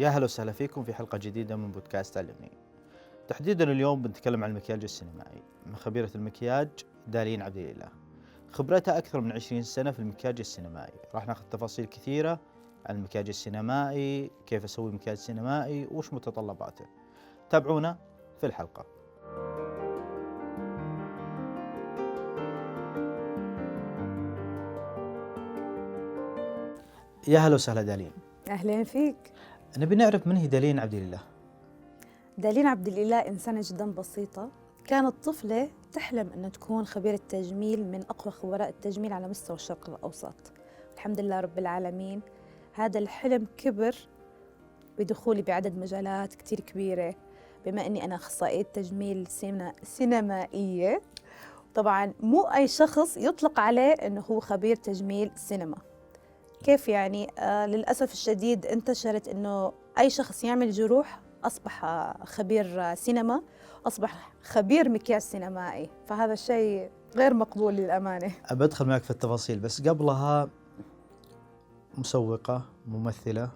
يا هلا وسهلا فيكم في حلقة جديدة من بودكاست علمني. تحديدا اليوم بنتكلم عن المكياج السينمائي مع خبيرة المكياج دالين عبد الإله. خبرتها أكثر من 20 سنة في المكياج السينمائي، راح ناخذ تفاصيل كثيرة عن المكياج السينمائي، كيف أسوي مكياج سينمائي، وش متطلباته. تابعونا في الحلقة. يا هلا وسهلا دالين. أهلين فيك نبي نعرف من هي دالين عبد الإله. دالين عبد الإله إنسانة جدا بسيطة. كانت طفلة تحلم أن تكون خبيرة تجميل من أقوى خبراء التجميل على مستوى الشرق الأوسط. الحمد لله رب العالمين. هذا الحلم كبر بدخولي بعدد مجالات كتير كبيرة. بما أني أنا أخصائية تجميل سينمائية طبعا مو أي شخص يطلق عليه أنه هو خبير تجميل سينما. كيف يعني؟ آه للأسف الشديد انتشرت أنه أي شخص يعمل جروح أصبح خبير سينما أصبح خبير مكياج سينمائي. فهذا الشيء غير مقبول للأمانة. أبى أدخل معك في التفاصيل بس قبلها مسوقة ممثلة.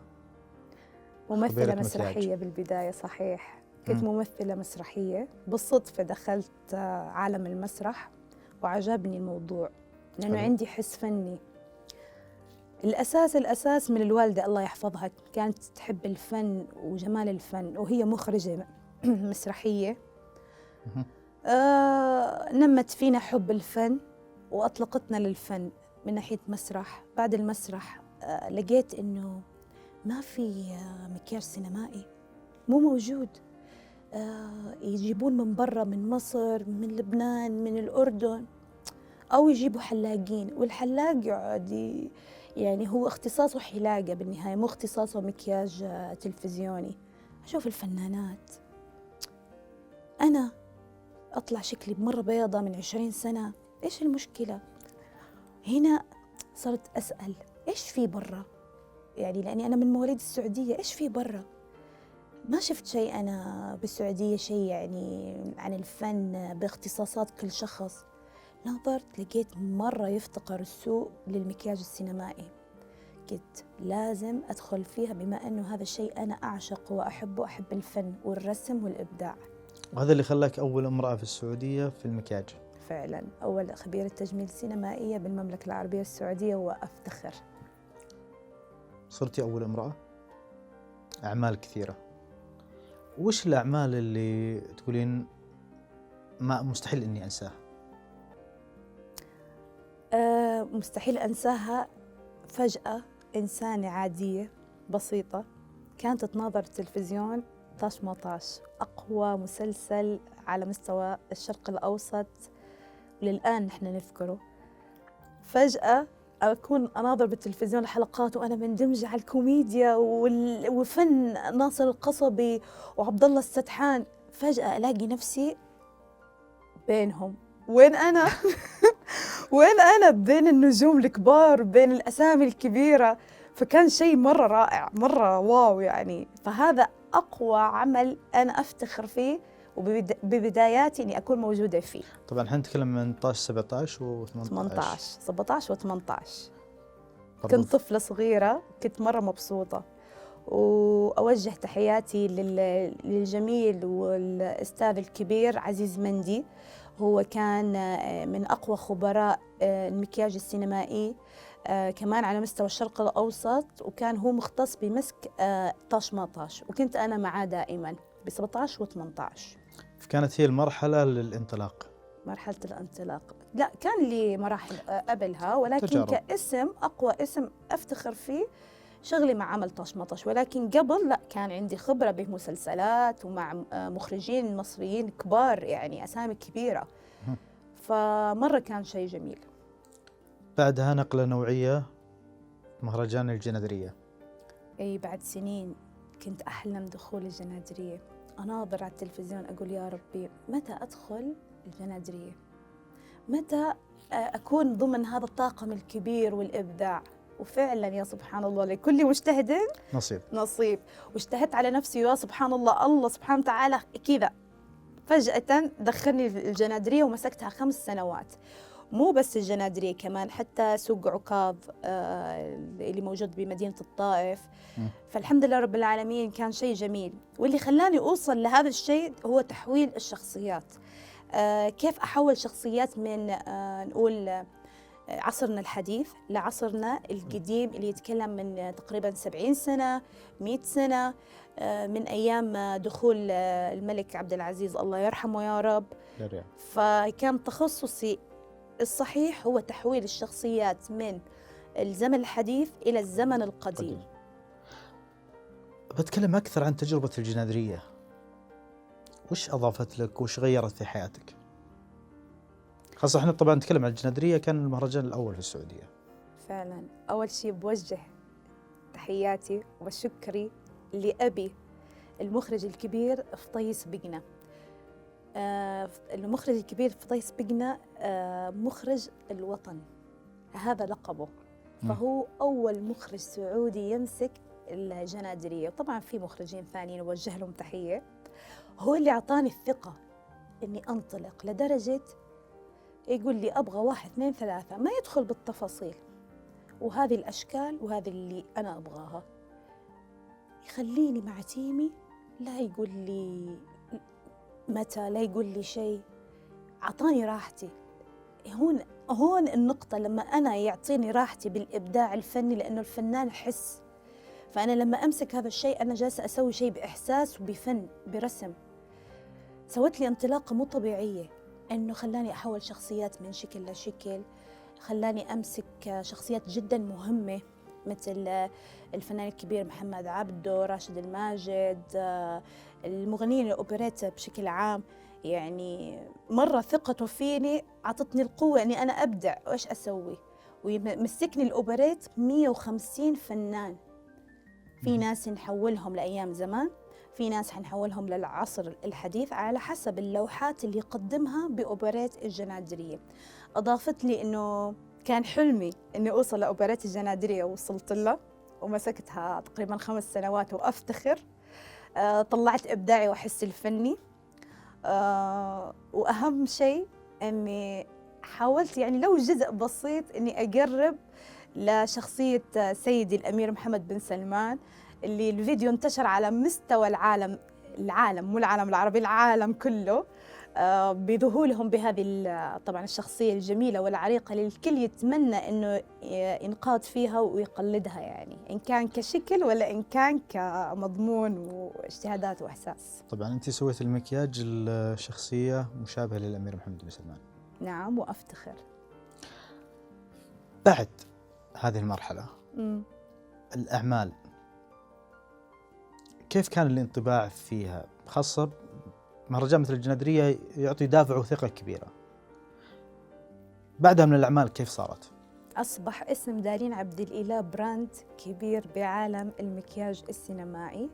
ممثلة خبيرة مكياج. مسرحية بالبداية صحيح. كنت مم. ممثلة مسرحية. بالصدفة دخلت آه، عالم المسرح وعجبني الموضوع لأنه حلو. عندي حس فني. الأساس الأساس من الوالدة الله يحفظها. كانت تحب الفن وجمال الفن وهي مخرجة مسرحية. آه نمت فينا حب الفن وأطلقتنا للفن من ناحية مسرح. بعد المسرح آه لقيت إنه ما في آه مكياج سينمائي مو موجود. آه يجيبون من برا من مصر من لبنان من الأردن أو يجيبوا حلاقين. والحلاق يقعد يعني هو اختصاصه حلاقة بالنهاية مو اختصاصه مكياج آه، تلفزيوني أشوف الفنانات أنا أطلع شكلي مرة بيضة من عشرين سنة إيش المشكلة؟ هنا صرت أسأل إيش في برا؟ يعني لأني أنا من مواليد السعودية إيش في برا؟ ما شفت شيء أنا بالسعودية شيء يعني عن الفن باختصاصات كل شخص نظرت لقيت مرة يفتقر السوق للمكياج السينمائي. قلت لازم أدخل فيها بما أنه هذا الشيء أنا أعشقه وأحبه أحب الفن والرسم والإبداع. وهذا اللي خلاك أول امرأة في السعودية في المكياج. فعلا أول خبيرة تجميل سينمائية بالمملكة العربية السعودية وأفتخر. صرتي أول امرأة؟ أعمال كثيرة. وش الأعمال اللي تقولين ما مستحيل إني أنساها؟ مستحيل أنساها. فجأة إنسانة عادية بسيطة كانت تناظر التلفزيون طاش ما طاش. أقوى مسلسل على مستوى الشرق الأوسط وللآن نحن نذكره. فجأة أكون أناظر بالتلفزيون الحلقات وأنا مندمجة على الكوميديا وفن ناصر القصبي وعبد الله السدحان فجأة ألاقي نفسي بينهم. وين أنا؟ وين أنا؟ بين النجوم الكبار بين الأسامي الكبيرة. فكان شيء مرة رائع مرة واو يعني. فهذا أقوى عمل أنا أفتخر فيه وببداياتي إني أكون موجودة فيه. طبعا إحنا نتكلم من 18 17 و 18 18 17 و18 كنت طفلة صغيرة كنت مرة مبسوطة. وأوجه تحياتي لل- للجميل والأستاذ الكبير عزيز مندي. هو كان آه، من أقوى خبراء آه، المكياج السينمائي آه، كمان على مستوى الشرق الأوسط وكان هو مختص بمسك طاش ما طاش وكنت أنا معاه دائما ب 17 و 18 كانت هي المرحلة للانطلاق. مرحلة الانطلاق. لا كان لي مراحل قبلها ولكن تجارب. كاسم أقوى اسم أفتخر فيه شغلي مع عمل طش مطش ولكن قبل لا كان عندي خبرة بمسلسلات ومع آه، مخرجين مصريين كبار يعني أسامي كبيرة. فمرة كان شيء جميل. بعدها نقلة نوعية مهرجان الجنادرية. أي بعد سنين كنت أحلم دخول الجنادرية. أناظر على التلفزيون أقول يا ربي متى أدخل الجنادرية؟ متى آه، أكون ضمن هذا الطاقم الكبير والإبداع؟ وفعلا يا سبحان الله لكل مجتهد نصيب. نصيب. واجتهدت على نفسي يا سبحان الله الله سبحانه وتعالى كذا. فجأة دخلني الجنادرية ومسكتها خمس سنوات. مو بس الجنادرية كمان حتى سوق عكاظ آه، اللي موجود بمدينة الطائف. فالحمد لله رب العالمين كان شيء جميل. واللي خلاني أوصل لهذا الشيء هو تحويل الشخصيات. آه، كيف أحول شخصيات من آه، نقول عصرنا الحديث لعصرنا القديم اللي يتكلم من تقريبا 70 سنة 100 سنة آه، من أيام دخول آه، الملك عبد العزيز الله يرحمه يا رب. فكان تخصصي الصحيح هو تحويل الشخصيات من الزمن الحديث إلى الزمن القديم. قديم. بتكلم أكثر عن تجربة الجنادرية وش أضافت لك؟ وش غيرت في حياتك؟ خاصة إحنا طبعا نتكلم عن الجنادرية كان المهرجان الأول في السعودية. فعلا. أول شيء بوجه تحياتي وشكري لأبي المخرج الكبير فطيس بقنا. آه، المخرج الكبير فطيس بقنا آه، مخرج الوطن. هذا لقبه. فهو أول مخرج سعودي يمسك الجنادرية. طبعا في مخرجين ثانيين أوجه لهم تحية. هو اللي أعطاني الثقة إني أنطلق لدرجة يقول لي أبغى واحد اثنين ثلاثة ما يدخل بالتفاصيل. وهذه الأشكال وهذه اللي أنا أبغاها. يخليني مع تيمي لا يقول لي متى لا يقول لي شيء. أعطاني راحتي. هون هون النقطة لما أنا يعطيني راحتي بالإبداع الفني لأنه الفنان حس. فأنا لما أمسك هذا الشيء أنا جالسة أسوي شيء بإحساس وبفن برسم. سوت لي انطلاقة مو طبيعية. إنه خلاني أحول شخصيات من شكل لشكل خلاني أمسك شخصيات جدا مهمة مثل الفنان الكبير محمد عبده راشد الماجد المغنيين الأوبريتا بشكل عام. يعني مرة ثقته فيني أعطتني القوة إني أنا أبدع وإيش أسوي. ومسكني الأوبريت 150 فنان. في. ناس نحولهم لأيام زمان. في ناس حنحولهم للعصر الحديث على حسب اللوحات اللي يقدمها بأوبريت الجنادرية. أضافت لي إنه كان حلمي إني أوصل لأوبريت الجنادرية ووصلت له ومسكتها تقريبا خمس سنوات وأفتخر. آه، طلعت إبداعي وأحس الفني. آه، وأهم شيء إني حاولت يعني لو جزء بسيط إني أقرب لشخصية سيدي الأمير محمد بن سلمان. اللي الفيديو انتشر على مستوى العالم العالم مو العالم العربي العالم كله آه، بذهولهم بهذه طبعا الشخصية الجميلة والعريقة اللي الكل يتمنى إنه ي- ينقاد فيها ويقلدها يعني إن كان كشكل ولا إن كان كمضمون واجتهادات وإحساس. طبعا أنت سويت المكياج الشخصية مشابهة للأمير محمد بن سلمان نعم وأفتخر. بعد هذه المرحلة مم. الأعمال كيف كان الانطباع فيها؟ خاصة مهرجان مثل الجنادرية يعطي دافع وثقة كبيرة. بعدها من الأعمال كيف صارت؟ أصبح اسم دارين عبد الإله براند كبير بعالم المكياج السينمائي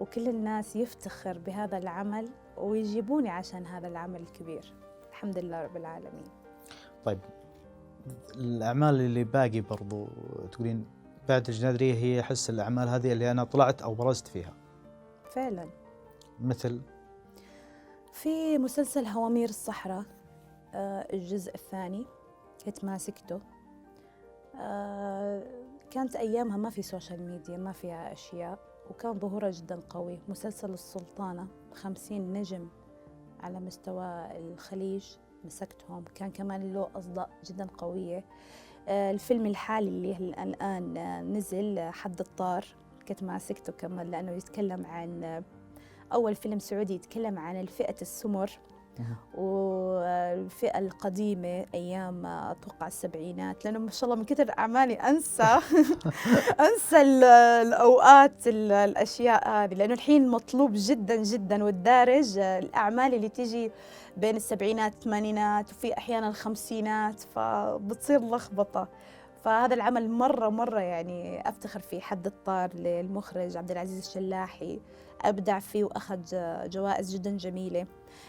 وكل الناس يفتخر بهذا العمل ويجيبوني عشان هذا العمل الكبير. الحمد لله رب العالمين. طيب الأعمال اللي باقي برضو تقولين بعد الجنادرية هي أحس الأعمال هذه اللي أنا طلعت أو برزت فيها. فعلا. مثل؟ في مسلسل هوامير الصحراء آه، الجزء الثاني كنت ماسكته آه، كانت أيامها ما في social media ما فيها أشياء وكان ظهورها جدا قوي. مسلسل السلطانة خمسين نجم على مستوى الخليج مسكتهم. كان كمان له أصداء جدا قوية. الفيلم الحالي اللي الآن آه، نزل آه، حد الطار. كنت ماسكته كمان لأنه يتكلم عن آه، أول فيلم سعودي يتكلم عن الفئة السمر. والفئة القديمة أيام أتوقع السبعينات لأنه ما شاء الله من كثر أعمالي أنسى. أنسى ال- الأوقات ال- الأشياء هذه لأنه الحين مطلوب جدا جدا. والدارج الأعمال اللي تيجي بين السبعينات الثمانينات وفي أحيانا الخمسينات فبتصير لخبطة. فهذا العمل مرة مرة يعني أفتخر فيه. حد الطار للمخرج عبد العزيز الشلاحي أبدع فيه وأخذ جوائز جدا جميلة.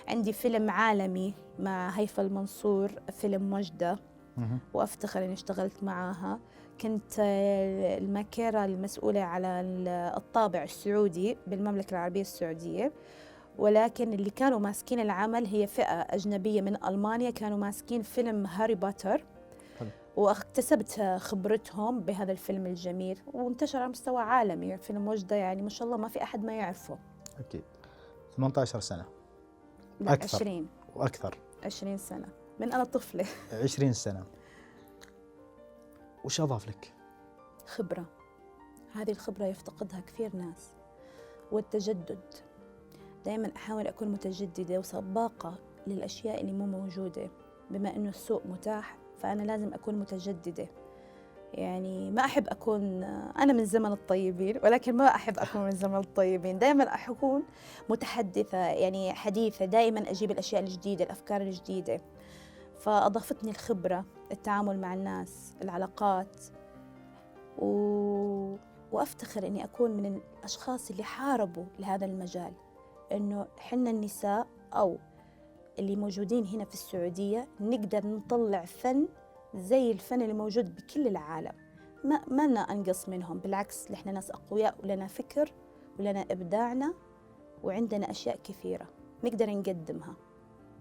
عندي فيلم عالمي مع هيفا المنصور فيلم وجدة مهم. وأفتخر إني اشتغلت معاها. كنت الماكيرة المسؤولة على ال- الطابع السعودي بالمملكة العربية السعودية. ولكن اللي كانوا ماسكين العمل هي فئة أجنبية من ألمانيا. كانوا ماسكين فيلم هاري بوتر. واكتسبت خبرتهم بهذا الفيلم الجميل وانتشر على مستوى عالمي. فيلم وجدة يعني ما شاء الله ما في أحد ما يعرفه. أكيد. 18 سنة. لا أكثر. 20 وأكثر. 20 سنة. من أنا طفلة. 20 سنة. وش أضاف لك؟ خبرة. هذه الخبرة يفتقدها كثير ناس. والتجدد. دائما أحاول أكون متجددة وسباقة للأشياء اللي مو موجودة بما أنه السوق متاح. فأنا لازم أكون متجددة. يعني ما أحب أكون أنا من زمن الطيبين ولكن ما أحب أكون من زمن الطيبين. دائما أكون متحدثة يعني حديثة دائما أجيب الأشياء الجديدة الأفكار الجديدة. فأضافتني الخبرة التعامل مع الناس العلاقات و... وأفتخر أني أكون من الأشخاص اللي حاربوا لهذا المجال. أنه حنا النساء أو اللي موجودين هنا في السعودية نقدر نطلع فن زي الفن اللي موجود بكل العالم. ما ما لنا أنقص منهم بالعكس نحن ناس أقوياء ولنا فكر ولنا إبداعنا وعندنا أشياء كثيرة نقدر نقدمها.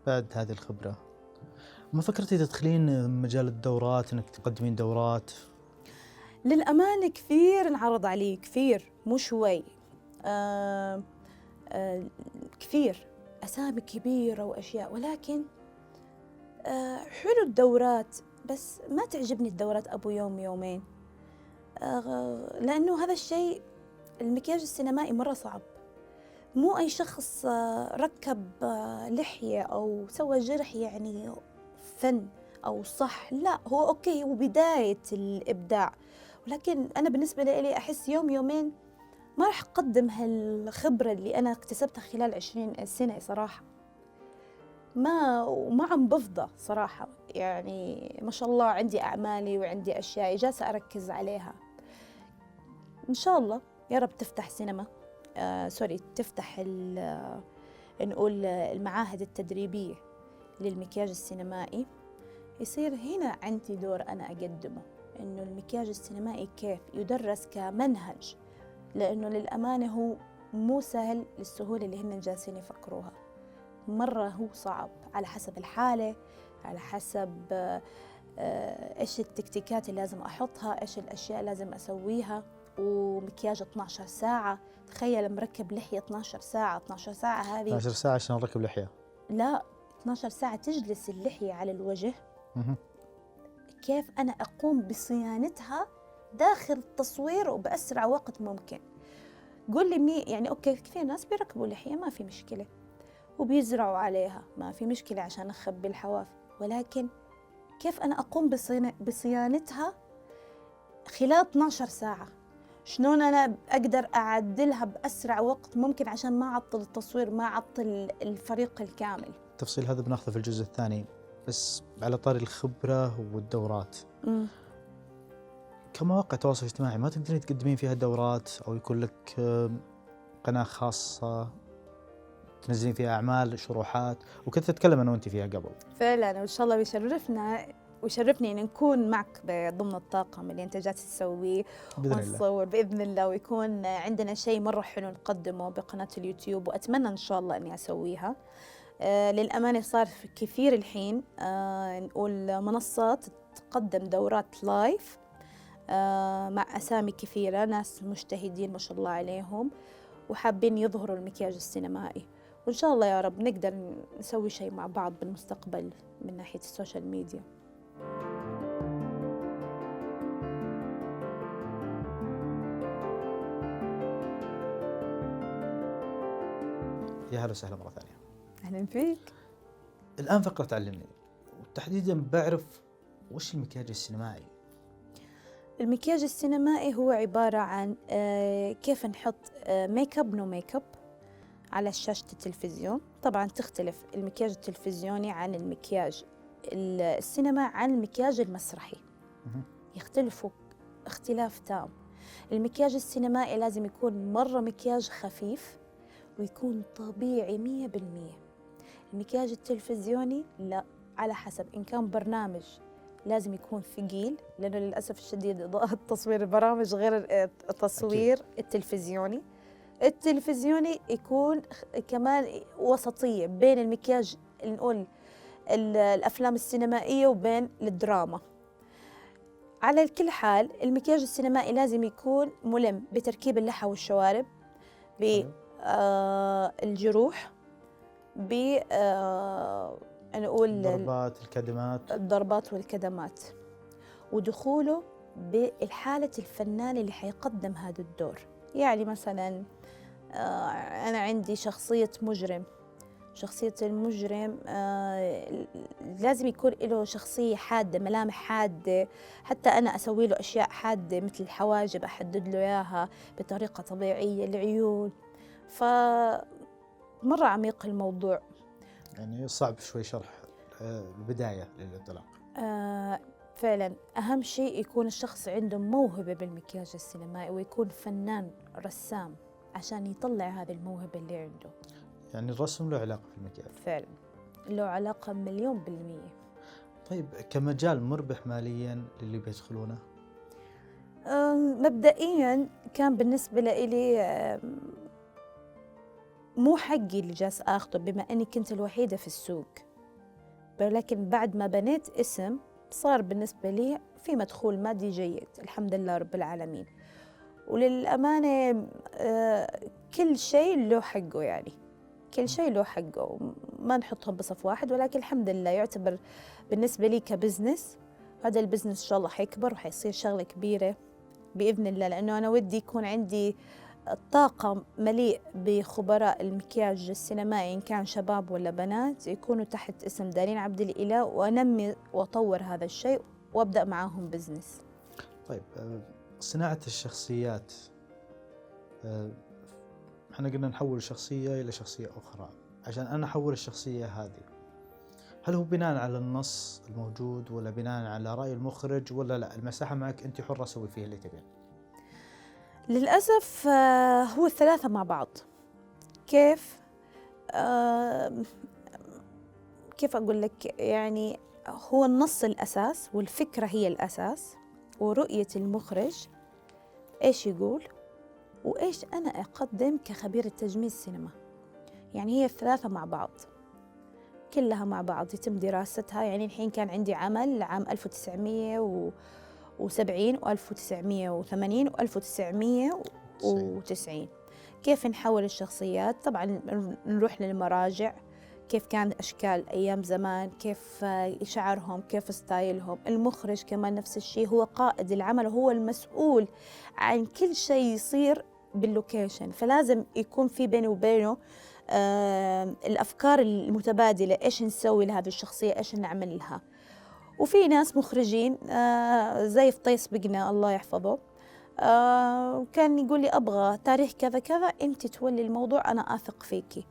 بعد هذه الخبرة ما فكرتي تدخلين مجال الدورات إنك تقدمين دورات؟ للأمانة كثير انعرض علي كثير مو شوي. آه آه كثير. أسامي كبيرة وأشياء ولكن آه حلو الدورات بس ما تعجبني الدورات أبو يوم يومين. آه لأنه هذا الشيء المكياج السينمائي مرة صعب. مو أي شخص آه ركب لحية أو سوى جرح يعني فن أو صح لا هو أوكي هو بداية الإبداع. ولكن أنا بالنسبة لي أحس يوم يومين ما راح أقدم هالخبرة اللي أنا اكتسبتها خلال عشرين سنة صراحة. ما وما عم بفضى صراحة. يعني ما شاء الله عندي أعمالي وعندي أشياء جالسة أركز عليها. إن شاء الله يا رب تفتح سينما. آه سوري تفتح آه، نقول المعاهد التدريبية للمكياج السينمائي. يصير هنا عندي دور أنا أقدمه إنه المكياج السينمائي كيف يدرس كمنهج لأنه للأمانة هو مو سهل للسهولة اللي هن جالسين يفكروها. مرة هو صعب على حسب الحالة على حسب آه، إيش التكتيكات اللي لازم أحطها إيش الأشياء لازم أسويها. ومكياج 12 ساعة. تخيل مركب لحية 12 ساعة. 12 ساعة هذه 12 ساعة عشان اركب لحية. لا 12 ساعة تجلس اللحية على الوجه. كيف أنا أقوم بصيانتها داخل التصوير وبأسرع وقت ممكن. قول لي مي يعني okay كثير ناس بيركبوا لحية ما في مشكلة. وبيزرعوا عليها ما في مشكلة عشان أخبي الحواف. ولكن كيف أنا أقوم بصيان- بصيانتها خلال 12 ساعة؟ شلون أنا أقدر أعدلها بأسرع وقت ممكن عشان ما أعطل التصوير ما أعطل الفريق الكامل؟ التفصيل هذا بناخذه في الجزء الثاني. بس على طاري الخبرة والدورات. مم. كمواقع تواصل اجتماعي ما تقدرين تقدمين فيها دورات أو يكون لك قناة خاصة تنزلين فيها أعمال شروحات وكنت اتكلم أنا وأنت فيها قبل. فعلا وإن شاء الله بيشرفنا ويشرفني إن نكون معك ضمن الطاقم اللي أنت جالس تسويه بإذن الله. ونصور بإذن الله ويكون عندنا شيء مرة حلو نقدمه بقناة اليوتيوب وأتمنى إن شاء الله إني أسويها. آه للأمانة صار كثير الحين آه نقول منصات تقدم دورات لايف مع أسامي كثيرة ناس مجتهدين ما شاء الله عليهم وحابين يظهروا المكياج السينمائي. وإن شاء الله يا رب نقدر نسوي شيء مع بعض بالمستقبل من ناحية السوشيال ميديا. يا هلا وسهلا مرة ثانية. أهلا فيك. الآن فقرة تعلمني. وتحديدا بعرف وش المكياج السينمائي؟ المكياج السينمائي هو عبارة عن آه، كيف نحط makeup no makeup على شاشة التلفزيون. طبعا تختلف المكياج التلفزيوني عن المكياج ال- السينما عن المكياج المسرحي. يختلفوا اختلاف تام. المكياج السينمائي لازم يكون مرة مكياج خفيف ويكون طبيعي مية بالمية. المكياج التلفزيوني لا على حسب. إن كان برنامج لازم يكون ثقيل لأنه للأسف الشديد تصوير البرامج غير التصوير التلفزيوني. التلفزيوني يكون كمان وسطية بين المكياج نقول الأفلام السينمائية وبين الدراما. على كل حال المكياج السينمائي لازم يكون ملم بتركيب اللحى والشوارب بالجروح ب آه نقول الضربات الكدمات. الضربات والكدمات. ودخوله بالحالة الفنان اللي حيقدم هذا الدور. يعني مثلا آه أنا عندي شخصية مجرم. شخصية المجرم آه لازم يكون له شخصية حادة ملامح حادة. حتى أنا أسوي له أشياء حادة مثل الحواجب أحدد له إياها بطريقة طبيعية العيون. ف مرة عميق الموضوع. يعني صعب شوي شرح آه، البداية للانطلاق آه فعلا. أهم شيء يكون الشخص عنده موهبة بالمكياج السينمائي ويكون فنان رسام عشان يطلع هذه الموهبة اللي عنده. يعني الرسم له علاقة في المكياج فعلا. له علاقة مليون بالمية. طيب كمجال مربح ماليا للي بيدخلونه؟ مبدئيا كان بالنسبة لي مو حقي اللي جالس اخذه بما أني كنت الوحيدة في السوق. ولكن بعد ما بنيت اسم صار بالنسبة لي في مدخول مادي جيد الحمد لله رب العالمين. وللأمانة آه، كل شيء له حقه يعني. كل شيء له حقه. ما نحطهم بصف واحد ولكن الحمد لله يعتبر بالنسبة لي كبزنس. هذا ال business إن شاء الله حيكبر وحيصير شغلة كبيرة بإذن الله لأنه أنا ودي يكون عندي الطاقم مليء بخبراء المكياج السينمائي إن كان شباب ولا بنات يكونوا تحت اسم دارين عبد الإله وأنمي وأطور هذا الشيء وأبدأ معاهم business طيب آه، صناعة الشخصيات آه، إحنا قلنا نحول شخصية إلى شخصية أخرى. عشان أنا أحول الشخصية هذه هل هو بناء على النص الموجود ولا بناء على رأي المخرج ولا لا؟ المساحة معك أنت حرة سوي فيها اللي تبين. للأسف آه، هو الثلاثة مع بعض. كيف؟ كيف أقول لك؟ يعني هو النص الأساس والفكرة هي الأساس ورؤية المخرج. إيش يقول؟ وإيش أنا أقدم كخبيرة تجميل سينما. يعني هي الثلاثة مع بعض. كلها مع بعض يتم دراستها. يعني الحين كان عندي عمل عام 1900 و وسبعين وألف وتسعمية وثمانين وألف وتسعمية وتسعين. كيف نحول الشخصيات؟ طبعا نروح للمراجع. كيف كان أشكال أيام زمان؟ كيف شعرهم؟ كيف ستايلهم؟ المخرج كمان نفس الشيء هو قائد العمل وهو المسؤول عن كل شيء يصير باللوكيشن. فلازم يكون في بيني وبينه آه الأفكار المتبادلة إيش نسوي لهذه الشخصية؟ إيش نعمل لها؟ وفي ناس مخرجين آه، زي فطيس بقنا الله يحفظه آه، كان يقول لي أبغى تاريخ كذا كذا أنت تولي الموضوع أنا أثق فيكي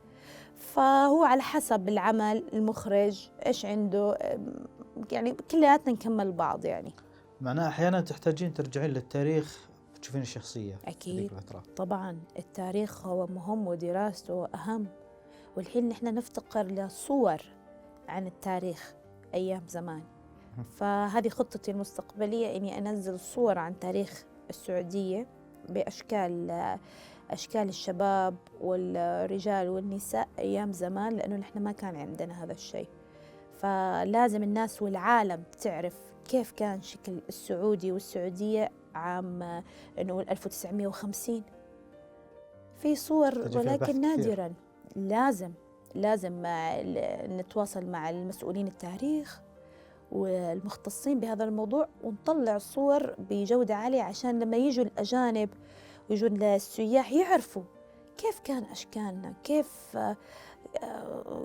فهو على حسب العمل المخرج إيش عنده يعني كلياتنا نكمل بعض يعني. معناها أحيانا تحتاجين ترجعين للتاريخ تشوفين الشخصية. أكيد. طبعا التاريخ هو مهم ودراسته أهم. والحين نحن نفتقر لصور عن التاريخ أيام زمان. فهذه خطتي المستقبلية إني أنزل صور عن تاريخ السعودية بأشكال أشكال الشباب والرجال والنساء أيام زمان لأنه نحن ما كان عندنا هذا الشيء. فلازم الناس والعالم تعرف كيف كان شكل السعودي والسعودية عام نقول 1950 في صور ولكن نادرا. لازم لازم نتواصل مع المسؤولين التاريخ والمختصين بهذا الموضوع ونطلع صور بجودة عالية عشان لما يجوا الأجانب ويجوا السياح يعرفوا كيف كان أشكالنا كيف آه،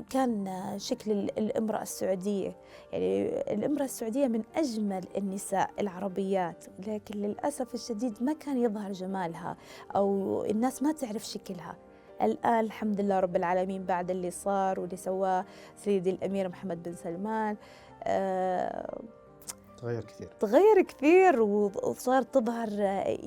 كان شكل الإمرأة السعودية. يعني الإمرأة السعودية من أجمل النساء العربيات لكن للأسف الشديد ما كان يظهر جمالها أو الناس ما تعرف شكلها. الآن الحمد لله رب العالمين بعد اللي صار واللي سواه سيدي الأمير محمد بن سلمان تغير كثير. تغير كثير وصار تظهر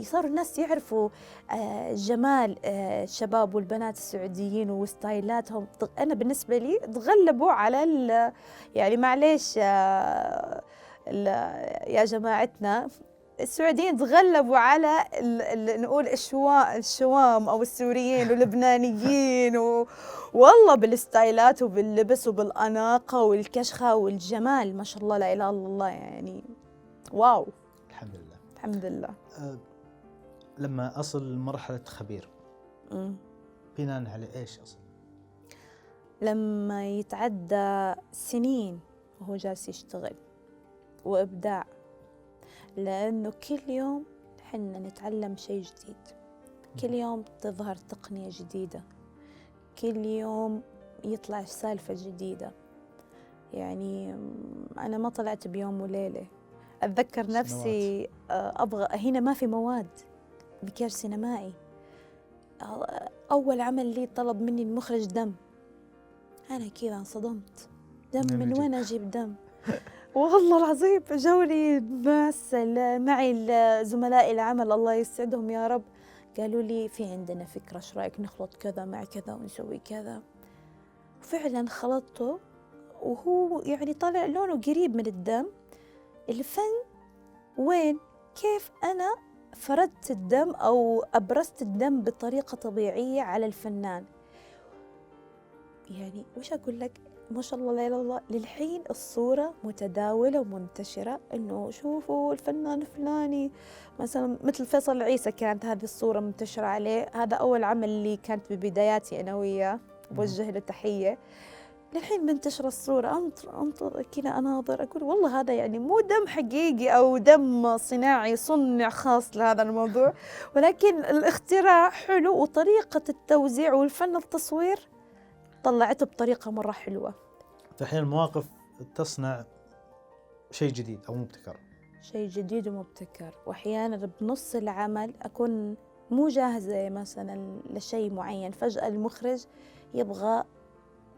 صاروا الناس يعرفوا آه، جمال آه، الشباب والبنات السعوديين وستايلاتهم. أنا بالنسبة لي تغلبوا على يعني معليش يا جماعتنا السعوديين تغلبوا على نقول الشوا الشوام أو السوريين واللبنانيين و والله بالستايلات وباللبس وبالأناقة والكشخة والجمال ما شاء الله لا إله إلا الله يعني واو. الحمد لله. الحمد لله. أه لما أصل لمرحله خبير. بناء على إيش أصل؟ لما يتعدى سنين وهو جالس يشتغل وإبداع. لأنه كل يوم حنا نتعلم شيء جديد. كل يوم تظهر تقنية جديدة. كل يوم يطلع سالفة جديدة. يعني أنا ما طلعت بيوم وليلة. أتذكر نفسي آه، أبغى هنا ما في مواد. مكياج سينمائي. آه، أول عمل لي طلب مني المخرج دم. أنا كذا انصدمت. دم من وين أجيب دم؟ والله العظيم ناس ال- معي ال- زملائي العمل الله يسعدهم يا رب. قالوا لي في عندنا فكرة إيش رأيك نخلط كذا مع كذا ونسوي كذا؟ فعلا خلطته وهو يعني طالع لونه قريب من الدم. الفن وين؟ كيف أنا فردت الدم أو أبرزت الدم بطريقة طبيعية على الفنان؟ يعني وش أقول لك؟ ما شاء الله لا إله إلا الله. للحين الصورة متداولة ومنتشرة إنه شوفوا الفنان الفلاني. مثلا مثل فيصل العيسى كانت هذه الصورة منتشرة عليه. هذا أول عمل لي كانت ببداياتي أنا وياه. بوجه له تحية للحين منتشرة الصورة. أنطر أنطر كذا أناظر أقول والله هذا يعني مو دم حقيقي أو دم صناعي صنع خاص لهذا الموضوع. ولكن الاختراع حلو وطريقة التوزيع والفن التصوير طلعته بطريقة مرة حلوة. في أحيانا المواقف تصنع شيء جديد أو مبتكر. شيء جديد ومبتكر. وأحيانا بنص العمل أكون مو جاهزة مثلا لشيء معين. فجأة المخرج يبغى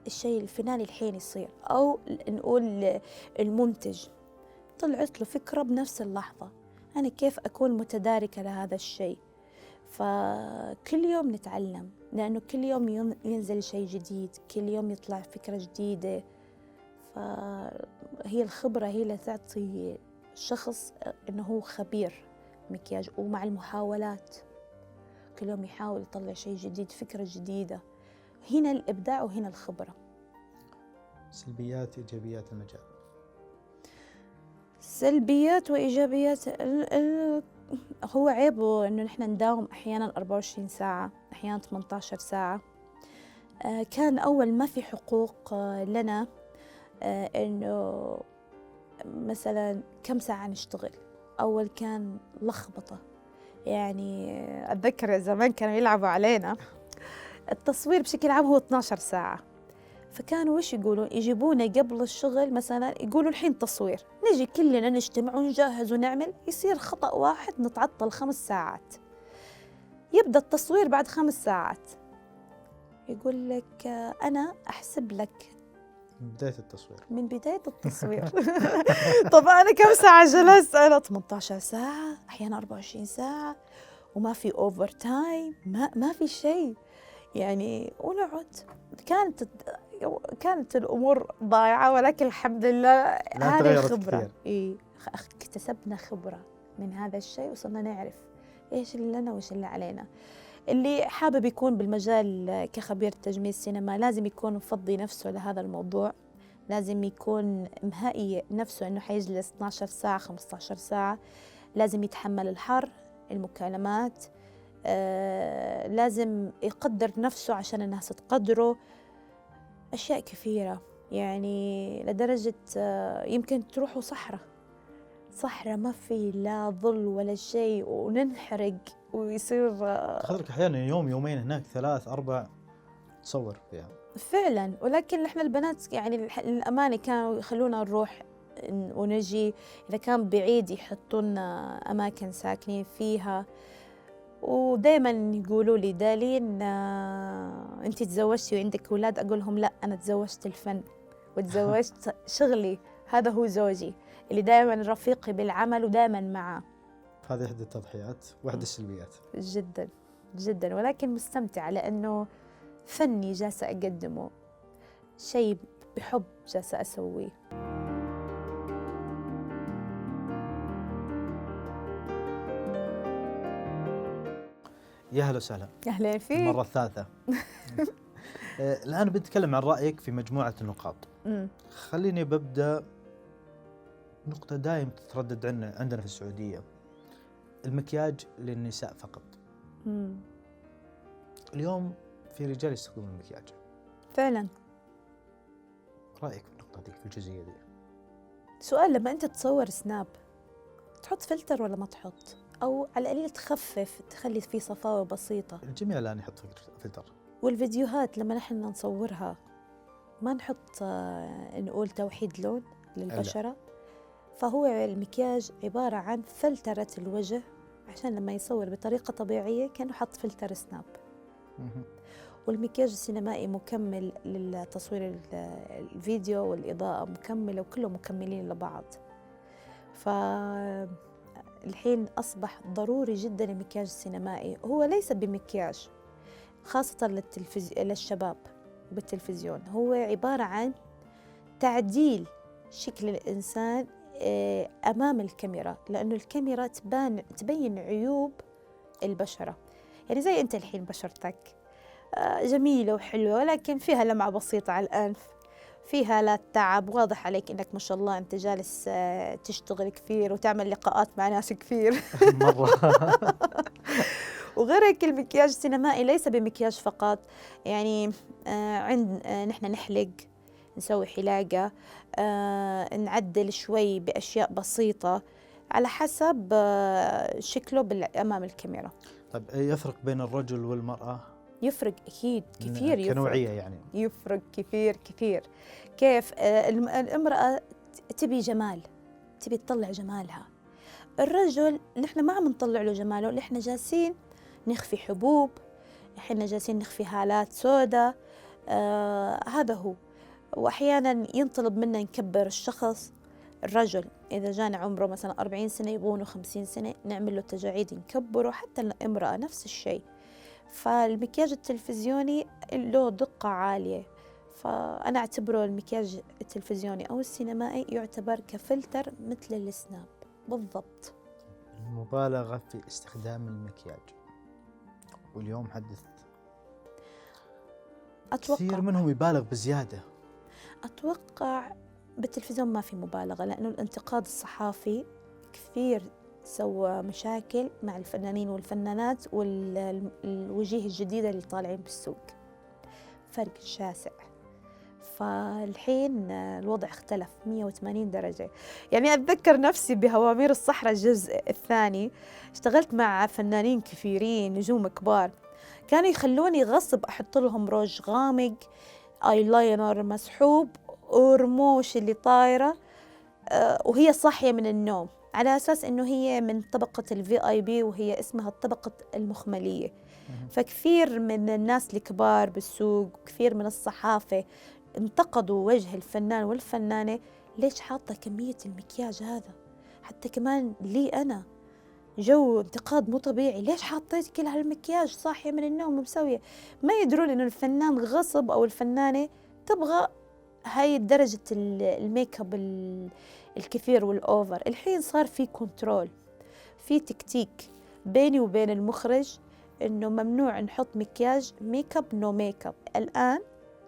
الشيء الفناني الحين يصير أو نقول المنتج. طلعت له فكرة بنفس اللحظة. أنا كيف أكون متداركة لهذا الشيء؟ فكل يوم نتعلم. لأنه كل يوم ين- ينزل شيء جديد كل يوم يطلع فكرة جديدة. فهي الخبرة هي اللي تعطي الشخص إنه هو خبير مكياج ومع المحاولات. كل يوم يحاول يطلع شيء جديد فكرة جديدة. هنا الإبداع وهنا الخبرة. سلبيات إيجابيات المجال. سلبيات وإيجابيات هو عيبه إنه نحن نداوم أحيانا 24 ساعة أحيانا 18 ساعة. آه، كان أول ما في حقوق آه، لنا آه، إنه مثلا كم ساعة نشتغل؟ أول كان لخبطة. يعني أتذكر زمان كانوا يلعبوا علينا. التصوير بشكل عام هو 12 ساعة. فكانوا وش يقولون؟ يجيبونا قبل الشغل مثلا يقولوا الحين تصوير. نجي كلنا نجتمع ونجهز ونعمل يصير خطأ واحد نتعطل خمس ساعات. يبدأ التصوير بعد خمس ساعات. يقول لك أنا أحسب لك. من بداية التصوير. من بداية التصوير. طب أنا كم ساعة جلست؟ أنا 18 ساعة أحيانا 24 ساعة وما في أوفر تايم ما ما في شيء. يعني ونقعد. كانت كانت الأمور ضايعة ولكن الحمد لله هذه. إيه خ- اكتسبنا خبرة من هذا الشيء وصرنا نعرف إيش اللي لنا وإيش اللي علينا. اللي حابب يكون بالمجال كخبير تجميل سينما لازم يكون مفضي نفسه لهذا الموضوع. لازم يكون مهيئ نفسه إنه حيجلس 12 ساعة 15 ساعة. لازم يتحمل الحر المكالمات آه، لازم يقدر نفسه عشان الناس تقدره أشياء كثيرة يعني لدرجة آه، يمكن تروحوا صحراء. صحراء ما في لا ظل ولا شيء وننحرق ويصير آه، تاخذ أحيانا يوم يومين هناك ثلاث أربع تصور فيها. فعلا. ولكن إحنا البنات يعني للامانه كانوا يخلونا نروح ونجي. إذا كان بعيد يحطوا لنا أماكن ساكنين فيها. ودائما يقولوا لي دالين آه، انت تزوجتي وعندك أولاد؟ أقول لهم لا أنا تزوجت الفن وتزوجت شغلي هذا هو زوجي اللي دائما رفيقي بالعمل ودائما معاه. هذه إحدى التضحيات وإحدى السلبيات. جدا جدا ولكن مستمتعة لأنه فني جالسة أقدمه شيء بحب جالسة أسويه. يا هلا وسهلا. أهلا فيك. المرة الثالثة. آه، الآن بنتكلم عن رأيك في مجموعة النقاط. خليني ببدأ نقطة دائم تتردد عنا عندنا في السعودية. المكياج للنساء فقط. مم. اليوم في رجال يستخدمون المكياج. فعلا. رأيك في النقطة دي في الجزئية دي؟ سؤال لما أنت تصور Snap تحط فلتر ولا ما تحط؟ أو على القليل تخفف تخلي فيه صفاوة بسيطة. الجميع الآن يحط filter- والفيديوهات لما نحن نصورها ما نحط آه، نقول توحيد لون للبشرة. فهو المكياج عبارة عن فلترة الوجه عشان لما يصور بطريقة طبيعية كأنه حط فلتر سناب. والمكياج السينمائي مكمل للتصوير ال- الفيديو والإضاءة مكملة وكله مكملين لبعض. فالحين أصبح ضروري جدا المكياج السينمائي هو ليس بمكياج خاصة للتلفز... للشباب بالتلفزيون. هو عبارة عن تعديل شكل الإنسان آه، أمام الكاميرا لأنه الكاميرا تبان تبين عيوب البشرة. يعني زي أنت الحين بشرتك آه، جميلة وحلوة ولكن فيها لمعة بسيطة على الأنف. فيها لا تعب واضح عليك إنك ما شاء الله أنت جالس آه، تشتغل كثير وتعمل لقاءات مع ناس كثير. مرة. وغير هيك المكياج السينمائي ليس بمكياج فقط. يعني آه عند آه نحن نحلق نسوي حلاقة نعدل شوي بأشياء بسيطة على حسب شكله أمام الكاميرا. طيب يفرق بين الرجل والمرأة؟ يفرق أكيد كثير يفرق كنوعية يعني. يفرق كثير كثير. كيف؟ آه، الامرأة تبي جمال تبي تطلع جمالها. الرجل نحن ما عم نطلع له جماله نحن جالسين نخفي حبوب إحنا جالسين نخفي هالات سوداء آه هذا هو. واحيانا ينطلب منا نكبر الشخص الرجل. إذا جانا عمره مثلا 40 سنة يبغونه 50 سنة نعمل له تجاعيد نكبره حتى الامرأة نفس الشيء. فالمكياج التلفزيوني له دقة عالية. فأنا أعتبره المكياج التلفزيوني أو السينمائي يعتبر كفلتر مثل السناب. بالضبط. المبالغة في استخدام المكياج. واليوم حدث أتوقع كثير منهم يبالغ بزيادة. أتوقع بالتلفزيون ما في مبالغة لأنه الانتقاد الصحافي كثير سوى مشاكل مع الفنانين والفنانات والوجيه الجديدة اللي طالعين بالسوق. فرق شاسع. فالحين الوضع اختلف 180 درجة. يعني أتذكر نفسي بهوامير الصحراء الجزء الثاني. اشتغلت مع فنانين كثيرين نجوم كبار. كانوا يخلوني غصب أحط لهم روج غامق ايلاينر مسحوب ورموش اللي طايرة آه، وهي صاحية من النوم. على أساس إنه هي من طبقة ال VIP وهي اسمها طبقة المخملية. فكثير من الناس الكبار بالسوق وكثير من الصحافة انتقدوا وجه الفنان والفنانة ليش حاطة كمية المكياج هذا؟ حتى كمان لي أنا جوا انتقاد مو طبيعي. ليش حطيت كل هالمكياج صاحية من النوم ومسوية؟ ما يدرون إنه الفنان غصب أو الفنانة تبغى هاي درجة ال- الميك أب ال- الكثير وال over. الحين صار في control في تكتيك بيني وبين المخرج إنه ممنوع نحط مكياج makeup no makeup. الآن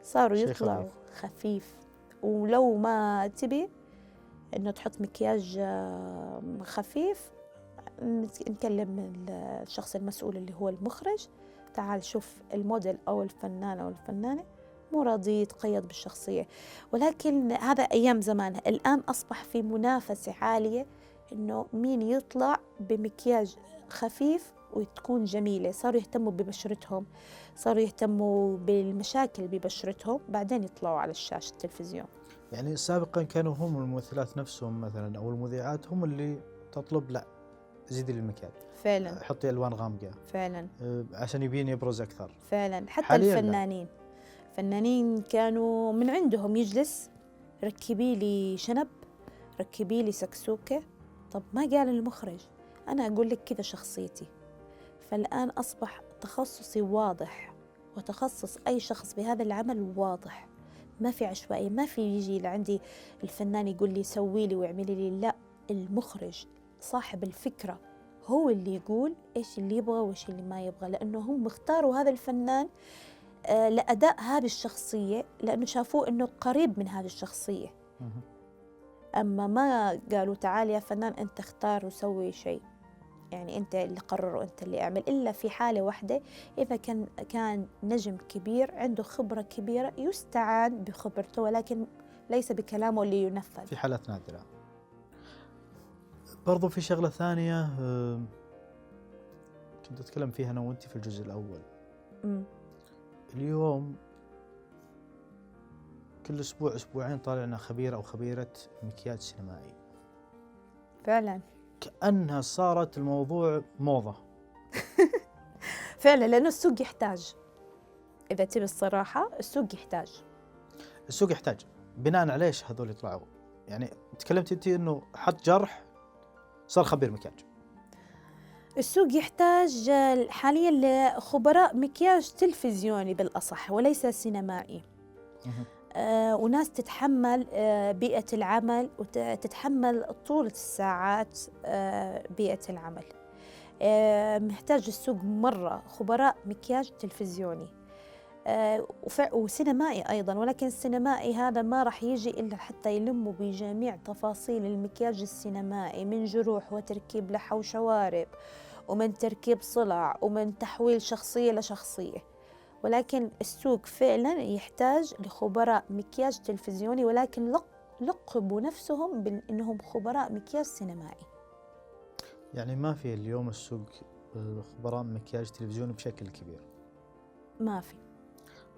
صاروا يطلعوا خفيف. ولو ما تبي إنه تحط مكياج آه، خفيف نكلم ال- الشخص المسؤول اللي هو المخرج. تعال شوف الموديل أو الفنان أو الفنانة. مو راضي يتقيد بالشخصية. ولكن هذا أيام زمان. الآن أصبح في منافسة عالية إنه مين يطلع بمكياج خفيف وتكون جميلة. صاروا يهتموا ببشرتهم صاروا يهتموا بالمشاكل ببشرتهم بعدين يطلعوا على الشاشة التلفزيون. يعني سابقا كانوا هم الممثلات نفسهم مثلا أو المذيعات هم اللي تطلب لا زيدي لي المكياج. فعلا. حطي ألوان غامقة. فعلا. أه، عشان يبين يبرز أكثر. فعلا. حتى حالياً لا. فنانين كانوا من عندهم يجلس. ركبي لي شنب ركبي لي سكسوكة. طب ما قال المخرج أنا أقول لك كذا شخصيتي. فالآن أصبح تخصصي واضح وتخصص أي شخص بهذا العمل واضح. ما في عشوائية ما في يجي لعندي الفنان يقول لي سوي لي واعملي لي. لا المخرج صاحب الفكرة هو اللي يقول إيش اللي يبغى وإيش اللي ما يبغى لأنه هم اختاروا هذا الفنان آه، لأداء هذه الشخصية لأنه شافوه إنه قريب من هذه الشخصية. مهم. أما ما قالوا تعال يا فنان أنت اختار وسوي شيء. يعني أنت اللي قرر وأنت اللي أعمل. إلا في حالة واحدة إذا كان كان نجم كبير عنده خبرة كبيرة يستعان بخبرته ولكن ليس بكلامه اللي ينفذ. في حالات نادرة. برضو في شغلة ثانية آه، كنت أتكلم فيها أنا وأنت في الجزء الأول. أمم. اليوم كل أسبوع أسبوعين طالع لنا خبير أو خبيرة مكياج سينمائي. فعلا. كأنها صارت الموضوع موضة. فعلا لأنه السوق يحتاج. إذا تبي الصراحة السوق يحتاج. السوق يحتاج. بناء على إيش هذول يطلعوا؟ يعني تكلمت أنت إنه حط جرح صار خبير مكياج. السوق يحتاج آه، حاليا لخبراء مكياج تلفزيوني بالأصح وليس سينمائي. آه، وناس تتحمل آه، بيئة العمل وتتحمل طولة الساعات آه، بيئة العمل. آه، محتاج السوق مرة خبراء مكياج تلفزيوني. وسينمائي أيضا ولكن السينمائي هذا ما راح يجي إلا حتى يلموا بجميع تفاصيل المكياج السينمائي من جروح وتركيب لحى وشوارب ومن تركيب صلع ومن تحويل شخصية لشخصية ولكن السوق فعلا يحتاج لخبراء مكياج تلفزيوني ولكن لق- لقبوا نفسهم بأنهم خبراء مكياج سينمائي. يعني ما في اليوم السوق آه، خبراء مكياج تلفزيوني بشكل كبير؟ ما في.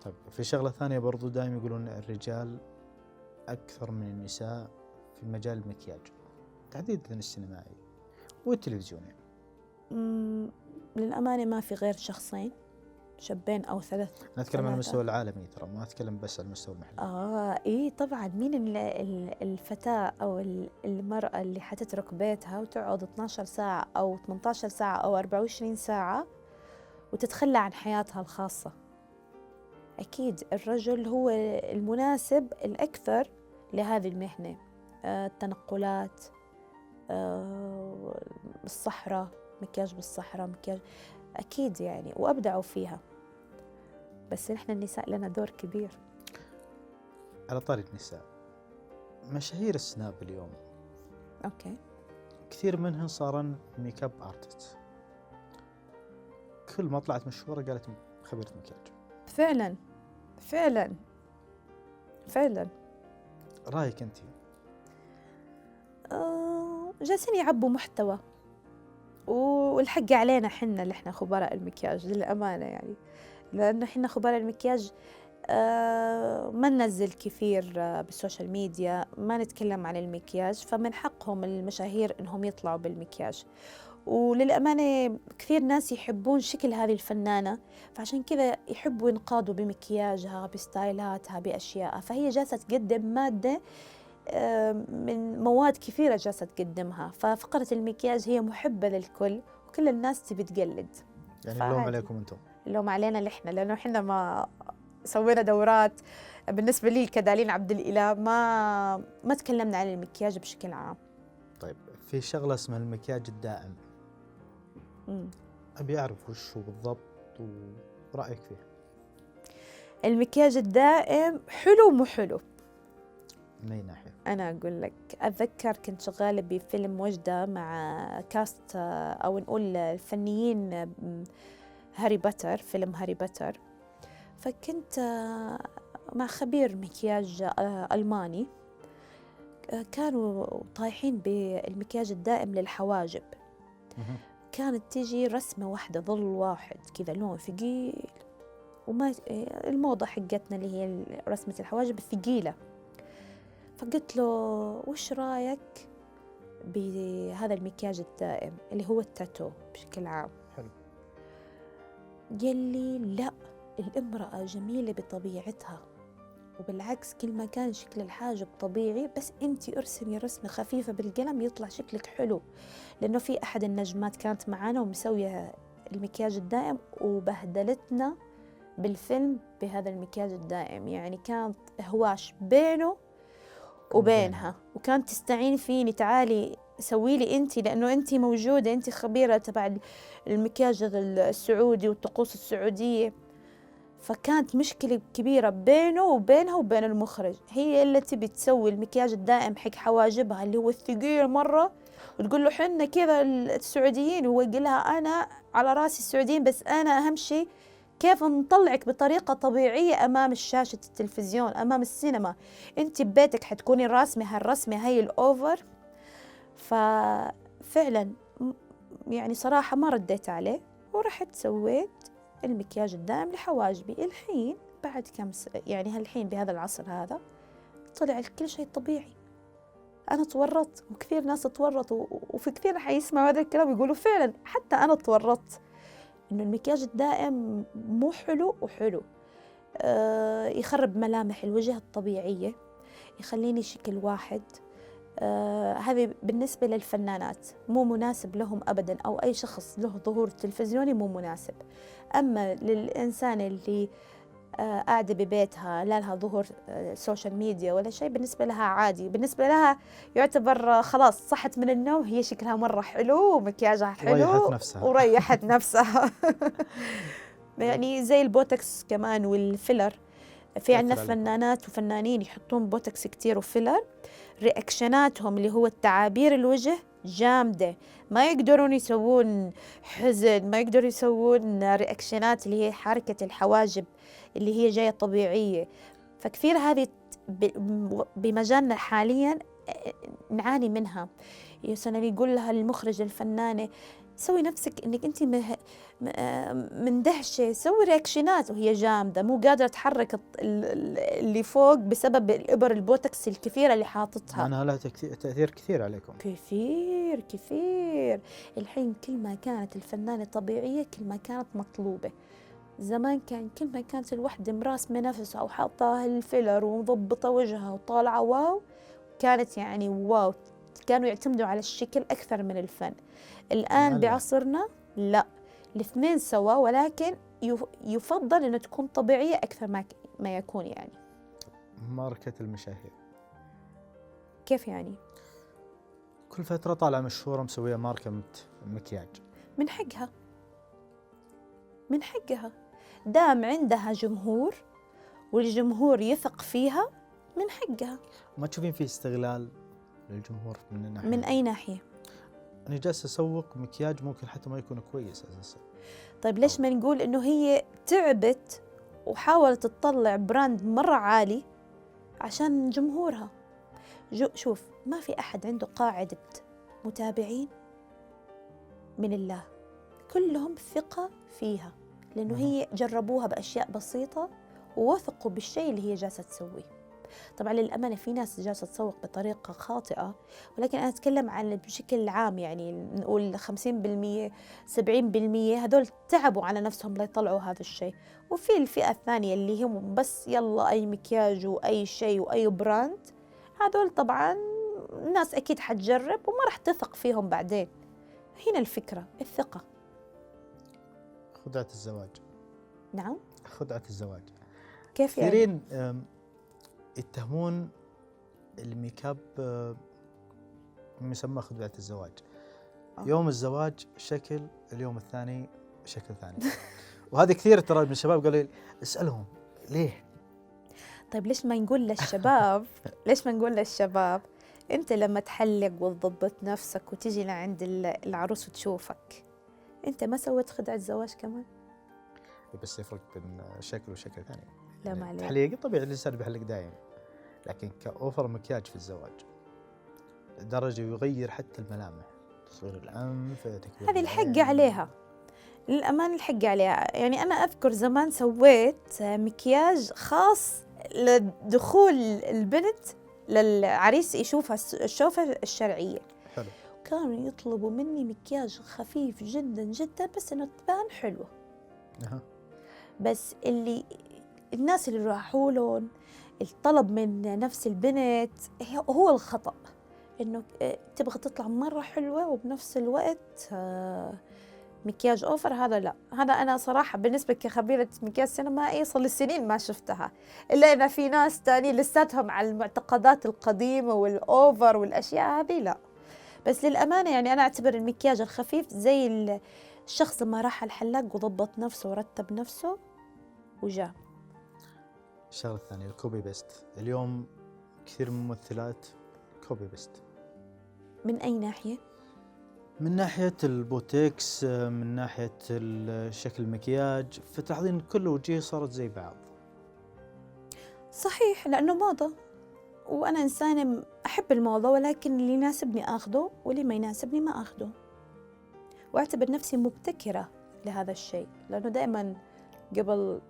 طيب في شغلة ثانية برضو دائما يقولون الرجال أكثر من النساء في مجال المكياج تحديدا السينمائي والتلفزيوني. مم، للأمانة ما في غير شخصين شابين أو ثلاث نتكلم عن ثلاثة. المستوى العالمي ترى ما أتكلم بس على المستوى المحلي. آه إيه طبعا. مين ال- ال- الفتاة أو ال- المرأة اللي حتترك بيتها وتقعد 12 ساعة أو 18 ساعة أو 24 ساعة وتتخلى عن حياتها الخاصة؟ أكيد الرجل هو المناسب الأكثر لهذه المهنة. آه التنقلات آه الصحراء مكياج بالصحراء مكياج أكيد يعني وأبدعوا فيها. بس نحن النساء لنا دور كبير. على طاري النساء مشاهير ال Snap اليوم. Okay. كثير منهن صارن makeup artist. كل ما طلعت مشهورة قالت خبيرة مكياج. فعلا فعلا فعلا. رأيك أنت؟ آه، جالسين يعبوا محتوى. والحق علينا حنا اللي إحنا خبراء المكياج للأمانة يعني. لأنه حنا خبراء المكياج آه، ما ننزل كثير آه، بالسوشيال ميديا ما نتكلم عن المكياج فمن حقهم المشاهير إنهم يطلعوا بالمكياج. وللأمانة كثير ناس يحبون شكل هذه الفنانة فعشان كذا يحبوا ينقادوا بمكياجها بستايلاتها بأشيائها. فهي جالسة تقدم مادة من مواد كثيرة جالسة تقدمها. ففقرة المكياج هي محبة للكل وكل الناس تبي تقلد. يعني. اللوم عليكم أنتم. اللوم علينا اللي إحنا لأنه إحنا ما سوينا دورات. بالنسبة لي كدالين عبد الإله ما ما تكلمنا عن المكياج بشكل عام. طيب في شغلة اسمها المكياج الدائم. مم. أبي أعرف وش هو بالضبط ورأيك فيه. المكياج الدائم حلو مو حلو؟ من اي ناحية. أنا أقول لك أتذكر كنت شغالة بفيلم وجدة مع cast أو نقول الفنيين هاري باتر فيلم هاري باتر فكنت مع خبير مكياج آه، ألماني. آه، كانوا طايحين بالمكياج الدائم للحواجب. كانت تيجي رسمة واحدة ظل واحد كذا لون ثقيل. وما الموضة حقتنا اللي هي رسمة الحواجب الثقيلة. فقلت له وش رأيك بهذا المكياج الدائم اللي هو التاتو بشكل عام؟ حلو. قال لي لا الامرأة جميلة بطبيعتها. وبالعكس كل ما كان شكل الحاجب طبيعي بس انت ارسمي رسمة خفيفة بالقلم يطلع شكلك حلو. لأنه في أحد النجمات كانت معانا ومسوية المكياج الدائم وبهدلتنا بالفيلم بهذا المكياج الدائم. يعني كانت هواش بينه وبينها. وكانت تستعين فيني تعالي سوي لي انت لأنه انت موجودة انت خبيرة تبع المكياج السعودي والطقوس السعودية. فكانت مشكلة كبيرة بينه وبينها وبين المخرج. هي اللي تبي تسوي المكياج الدائم حق حواجبها اللي هو الثقيل مرة وتقول له حنا كذا السعوديين؟ وهو يقول لها أنا على رأسي السعوديين بس أنا أهم شيء كيف نطلعك بطريقة طبيعية أمام شاشة التلفزيون أمام السينما. أنت ببيتك حتكوني راسمة هالرسمة هي الأوفر. ففعلا يعني صراحة ما رديت عليه ورحت سويت المكياج الدائم لحواجبي. الحين بعد كم س... يعني هالحين بهذا العصر هذا طلع كل شيء طبيعي. أنا تورطت وكثير ناس تورطوا وفي كثير حيسمعوا هذا الكلام يقولوا فعلا حتى أنا تورطت إنه المكياج الدائم مو حلو وحلو. آه يخرب ملامح الوجه الطبيعية يخليني شكل واحد. هذه بالنسبة للفنانات مو مناسب لهم أبدا أو أي شخص له ظهور تلفزيوني مو مناسب. أما للإنسان اللي آه قاعدة ببيتها لا لها ظهور آه social media ولا شيء بالنسبة لها عادي. بالنسبة لها يعتبر خلاص صحت من النوم هي شكلها مرة حلو ومكياجها حلو وريحت نفسها. وريحت نفسها. يعني زي البوتكس كمان وال filler. في عندنا فنانات وفنانين يحطون بوتكس كتير و filler reaction اتهم اللي هو التعابير الوجه جامدة. ما يقدرون يسوون حزن ما يقدرون يسوون reaction ات اللي هي حركة الحواجب اللي هي جاية طبيعية. فكثير هذه بمجالنا حاليا نعاني منها. مثلا يقول لها المخرج الفنانة سوي نفسك إنك أنت مندهشه سوي reaction ات وهي جامدة مو قادرة تحرك اللي فوق بسبب الإبر البوتكس الكثيرة اللي حاططها. أنا لها تأثير كثير عليكم. كثير كثير. الحين كل ما كانت الفنانة طبيعية كل ما كانت مطلوبة. زمان كان كل ما كانت الوحدة راسمة نفسها وحاطه ال filler ومضبطة وجهها وطالعة wow كانت يعني wow. كانوا يعتمدوا على الشكل أكثر من الفن. الآن بعصرنا لا الاثنين سوا ولكن يفضل أنه تكون طبيعية أكثر ما ما يكون يعني. ماركة المشاهير. كيف يعني؟ كل فترة طالعة مشهورة مسوية ماركة مكياج. من حقها. من حقها. دام عندها جمهور والجمهور يثق فيها من حقها. ما تشوفين في استغلال؟ للجمهور من الناحية من أي ناحية؟ أنا جالس أسوق مكياج ممكن حتى ما يكون كويس أساسا. طيب ليش ما نقول إنه هي تعبت وحاولت تطلع brand مرة عالي عشان جمهورها؟ جو شوف ما في أحد عنده قاعدة متابعين من الله. كلهم ثقة فيها لأنه هي جربوها بأشياء بسيطة ووثقوا بالشيء اللي هي جالسة تسويه. طبعا للأمانة في ناس جالسة تسوق بطريقة خاطئة ولكن أنا أتكلم عن بشكل عام يعني نقول 50% 70% هذول تعبوا على نفسهم ليطلعوا هذا الشيء. وفي الفئة الثانية اللي هم بس يلا أي مكياج وأي شيء وأي براند هذول طبعا الناس أكيد حتجرب وما راح تثق فيهم بعدين. هنا الفكرة الثقة. خدعة الزواج. نعم. خدعة الزواج. كيف يعني؟ كثيرين يتهمون الميك اب آه، مسمى خدعة الزواج. أوه. يوم الزواج شكل اليوم الثاني شكل ثاني. وهذا كثير ترى من الشباب قالوا لي اسألهم ليه؟ طيب ليش ما نقول للشباب؟ ليش ما نقول للشباب؟ انت لما تحلق وتضبط نفسك وتجي لعند العروس وتشوفك انت ما سويت خدعة زواج كمان؟ بس يفرق بين شكل وشكل ثاني. لا يعني ما عليك. تحليق طبيعي الإنسان بيحلق دائما لكن كأوفر مكياج في الزواج لدرجة يغير حتى الملامح تصوير الأنف هذه الحق عليها. للأمان الحق عليها. يعني أنا أذكر زمان سويت مكياج خاص لدخول البنت للعريس يشوفها الشوفة الشرعية. حلو. كانوا يطلبوا مني مكياج خفيف جدا جدا بس إنه تبان حلوة أه. بس اللي الناس اللي راحوا لهم الطلب من نفس البنت هو الخطأ. إنه آه، تبغى تطلع مرة حلوة وبنفس الوقت آه، مكياج أوفر هذا لا. هذا أنا صراحة بالنسبة كخبيرة مكياج سينمائي صار لي سنين ما شفتها. إلا إذا في ناس تاني لساتهم على المعتقدات القديمة وال over والأشياء هذه لا. بس للأمانة يعني أنا أعتبر المكياج الخفيف زي ال- الشخص لما راح الحلاق وضبط نفسه ورتب نفسه وجاء. الشغله الثانية ال copy paste اليوم كثير من الممثلات copy paste من أي ناحية؟ من ناحية البوتكس من ناحية ال- شكل المكياج فتلاحظين كل وجيه صارت زي بعض. صحيح لأنه موضة وأنا إنسانة أحب الموضة ولكن اللي يناسبني آخذه واللي ما يناسبني ما آخذه. وأعتبر نفسي مبتكرة لهذا الشيء لأنه دائما قبل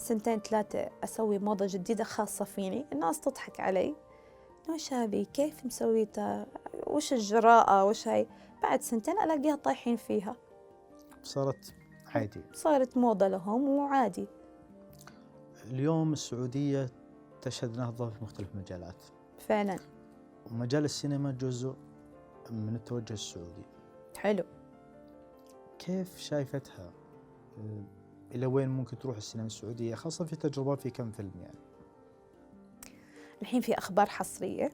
سنتين ثلاثة أسوي موضة جديدة خاصة فيني. الناس تضحك علي. إنه وش هذه كيف مسويتها؟ وش الجراءة؟ وش هاي؟ بعد سنتين ألاقيها طايحين فيها. صارت عادي. صارت موضة لهم وعادي. اليوم السعودية تشهد نهضه في مختلف المجالات. فعلا. ومجال السينما جزء من التوجه السعودي. حلو. كيف شايفتها؟ إلى وين ممكن تروح السينما السعودية خاصة في تجربات في كم فيلم يعني الحين في أخبار حصرية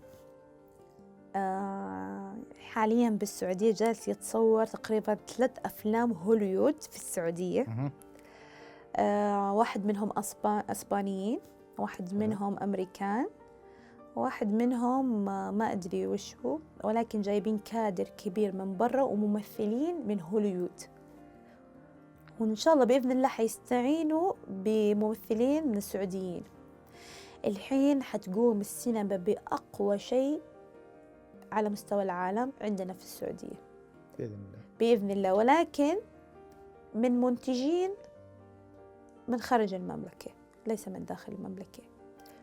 آه حاليا بالسعودية جالس يتصور تقريبا ثلاث أفلام هوليوود في السعودية مهم. آه واحد منهم أسبا أسبانيين واحد. منهم أمريكان واحد منهم آه ما أدري وش هو ولكن جايبين كادر كبير من برا وممثلين من هوليوود وإن شاء الله بإذن الله حيستعينوا بممثلين من السعوديين. الحين حتقوم السينما بأقوى شيء على مستوى العالم عندنا في السعودية. بإذن الله. بإذن الله. ولكن من منتجين من خارج المملكة ليس من داخل المملكة.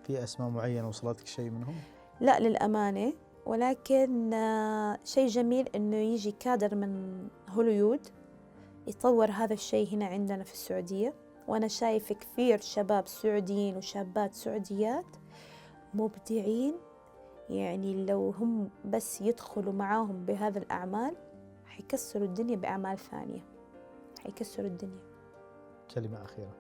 في أسماء معينة وصلتك شيء منهم؟ لا للأمانة. ولكن آه، شيء جميل إنه يجي كادر من هوليوود يطور هذا الشيء هنا عندنا في السعودية. وأنا شايف كثير شباب سعوديين وشابات سعوديات مبدعين. يعني لو هم بس يدخلوا معاهم بهذا الأعمال حيكسروا الدنيا بأعمال ثانية. حيكسروا الدنيا. كلمة أخيرة.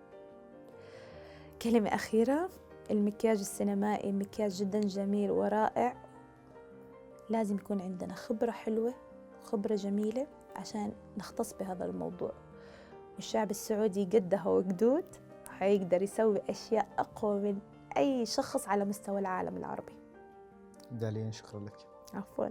كلمة أخيرة. المكياج السينمائي مكياج جدا جميل ورائع. لازم يكون عندنا خبرة حلوة وخبرة جميلة. عشان نختص بهذا الموضوع. والشعب السعودي قدها وقدود حيقدر يسوي أشياء أقوى من أي شخص على مستوى العالم العربي. داليا شكرا لك. عفواً.